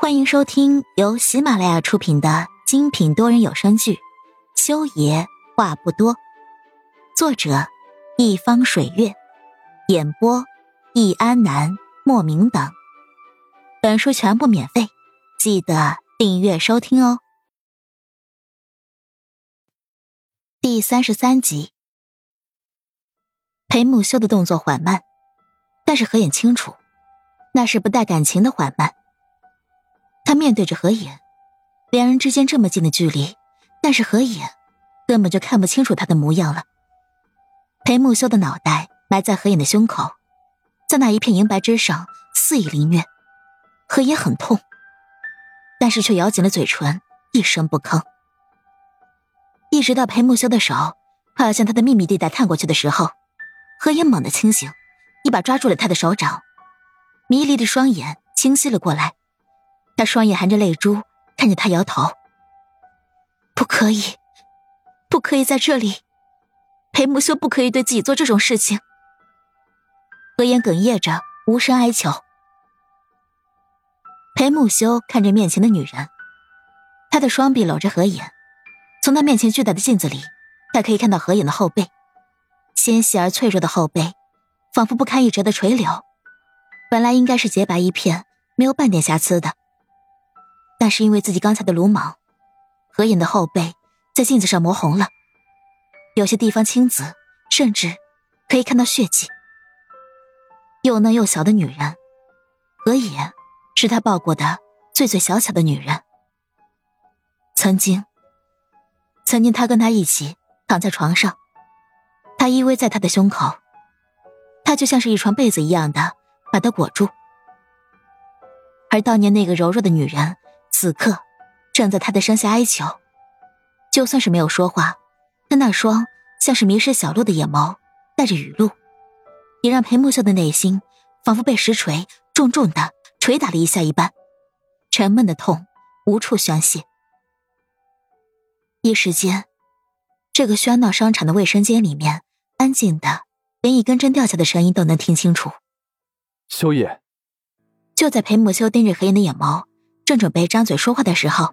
欢迎收听由喜马拉雅出品的精品多人有声剧《修爷话不多》，作者一方水月，演播易安南、莫名等。本书全部免费，记得订阅收听哦。第三十三集，裴木修的动作缓慢，但是何眼清楚，那是不带感情的缓慢。他面对着何野，两人之间这么近的距离，但是何野根本就看不清楚他的模样了。裴木修的脑袋埋在何野的胸口，在那一片银白之上肆意凌虐，何野很痛，但是却咬紧了嘴唇，一声不吭。一直到裴木修的手快要向他的秘密地带探过去的时候，何野猛地清醒，一把抓住了他的手掌，迷离的双眼清晰了过来。他双眼含着泪珠，看着他摇头：“不可以，不可以在这里，裴木修不可以对自己做这种事情。”何言哽咽着，无声哀求。裴木修看着面前的女人，他的双臂搂着何言，从他面前巨大的镜子里，他可以看到何言的后背，纤细而脆弱的后背，仿佛不堪一折的垂柳，本来应该是洁白一片，没有半点瑕疵的。但是因为自己刚才的鲁莽，何影的后背在镜子上磨红了，有些地方青紫，甚至可以看到血迹。又嫩又小的女人，何影是他抱过的最最小巧的女人。曾经，曾经他跟他一起躺在床上，他依偎在他的胸口，他就像是一床被子一样的把他裹住。而当年那个柔弱的女人。此刻，站在他的身下哀求。就算是没有说话，但那双像是迷失小路的眼眸，带着雨露，也让裴木秀的内心仿佛被石锤重重的捶打了一下一般，沉闷的痛无处宣泄。一时间，这个喧闹商场的卫生间里面安静的，连一根针掉下的声音都能听清楚。修野，就在裴木修盯着何言的眼眸。正准备张嘴说话的时候，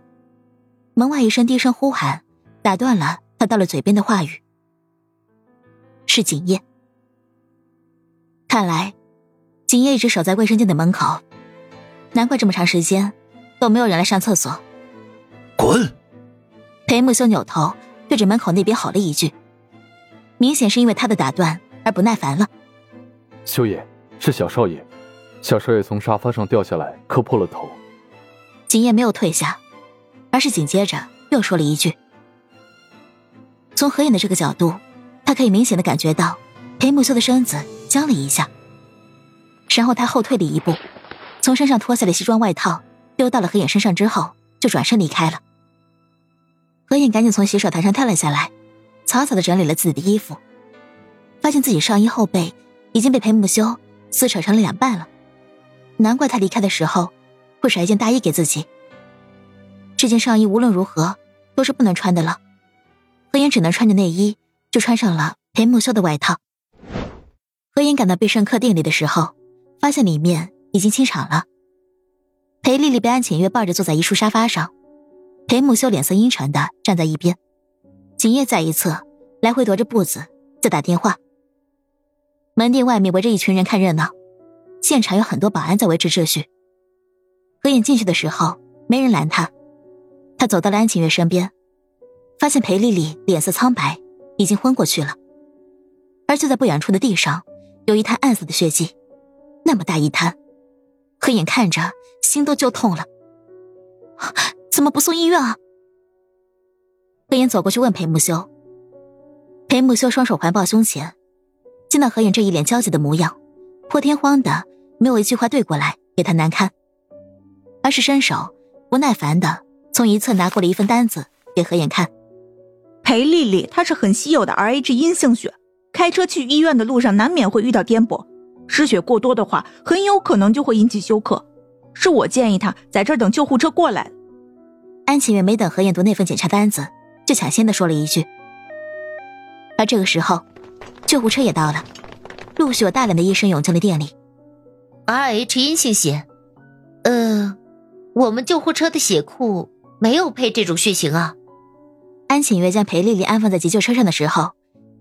门外一声低声呼喊，打断了他到了嘴边的话语。是景叶。看来，景叶一直守在卫生间的门口，难怪这么长时间都没有人来上厕所。滚！裴木修扭头对着门口那边吼了一句，明显是因为他的打断而不耐烦了。修野，是小少爷，小少爷从沙发上掉下来，磕破了头。景叶没有退下，而是紧接着又说了一句：“从何影的这个角度，他可以明显的感觉到裴木修的身子僵了一下，然后他后退了一步，从身上脱下了西装外套，丢到了何影身上之后，就转身离开了。何影赶紧从洗手台上跳了下来，草草的整理了自己的衣服，发现自己上衣后背已经被裴木修撕扯成了两半了，难怪他离开的时候。”会甩一件大衣给自己。这件上衣无论如何都是不能穿的了，何言只能穿着内衣，就穿上了裴木修的外套。何言赶到必胜客店里的时候，发现里面已经清场了。裴丽丽被安浅月抱着坐在一树沙发上，裴木修脸色阴沉的站在一边，景叶在一侧来回踱着步子在打电话。门店外面围着一群人看热闹，现场有很多保安在维持秩序。何影进去的时候，没人拦他。他走到了安晴月身边，发现裴丽丽脸色苍白，已经昏过去了。而就在不远处的地上，有一滩暗色的血迹，那么大一滩，何影看着心都揪痛了。怎么不送医院啊？何影走过去问裴木修。裴木修双手环抱胸前，见到何影这一脸焦急的模样，破天荒的没有一句话对过来，给他难堪。而是伸手不耐烦的从一侧拿过了一份单子给何眼看。裴丽丽，她是很稀有的 Rh 阴性血，开车去医院的路上难免会遇到颠簸，失血过多的话，很有可能就会引起休克。是我建议她在这儿等救护车过来。安晴月没等何眼读那份检查单子，就抢先的说了一句。而这个时候，救护车也到了，陆续有大量的医生涌进了店里。Rh 阴性血，呃。我们救护车的血库没有配这种血型啊。安浅月将裴丽丽安放在急救车上的时候，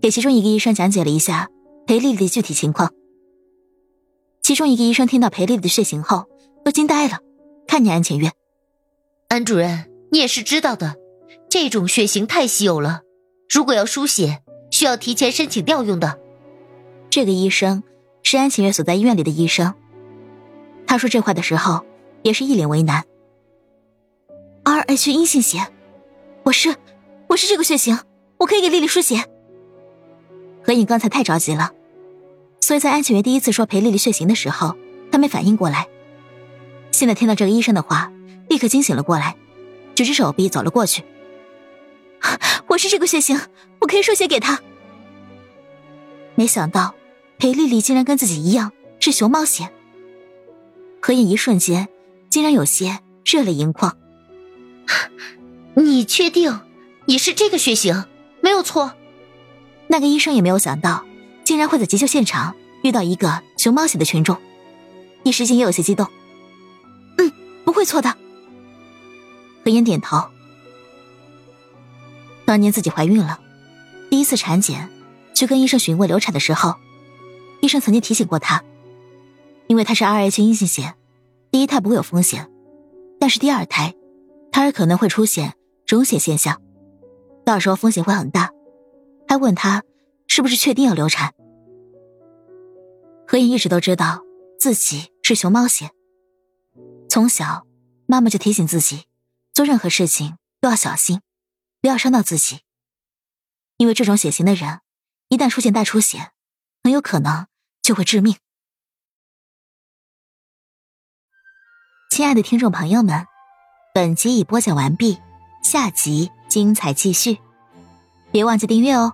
给其中一个医生讲解了一下裴丽丽的具体情况。其中一个医生听到裴丽丽的血型后，都惊呆了，看见安浅月。安主任，你也是知道的，这种血型太稀有了，如果要输血，需要提前申请调用的。这个医生是安浅月所在医院里的医生。他说这话的时候，也是一脸为难。R H 阴性血，我是，我是这个血型，我可以给丽丽输血。何影刚才太着急了。所以在安浅月第一次说裴丽丽血型的时候，他没反应过来。现在听到这个医生的话，立刻惊醒了过来，举着手臂走了过去。我是这个血型，我可以输血给他。没想到裴丽丽竟然跟自己一样是熊猫血。何影一瞬间竟然有些热泪盈眶。你确定你是这个血型？没有错。那个医生也没有想到。竟然会在急救现场遇到一个熊猫血的群众，一时间也有些激动。嗯，不会错的。何妍点头。当年自己怀孕了，第一次产检，去跟医生询问流产的时候，医生曾经提醒过她，因为她是 Rh 阴性血，第一胎不会有风险，但是第二胎，胎儿可能会出现溶血现象，到时候风险会很大。还问她。是不是确定要流产？何影一直都知道自己是熊猫血，从小妈妈就提醒自己，做任何事情都要小心，不要伤到自己。因为这种血型的人，一旦出现大出血，很有可能就会致命。亲爱的听众朋友们，本集已播讲完毕，下集精彩继续，别忘记订阅哦。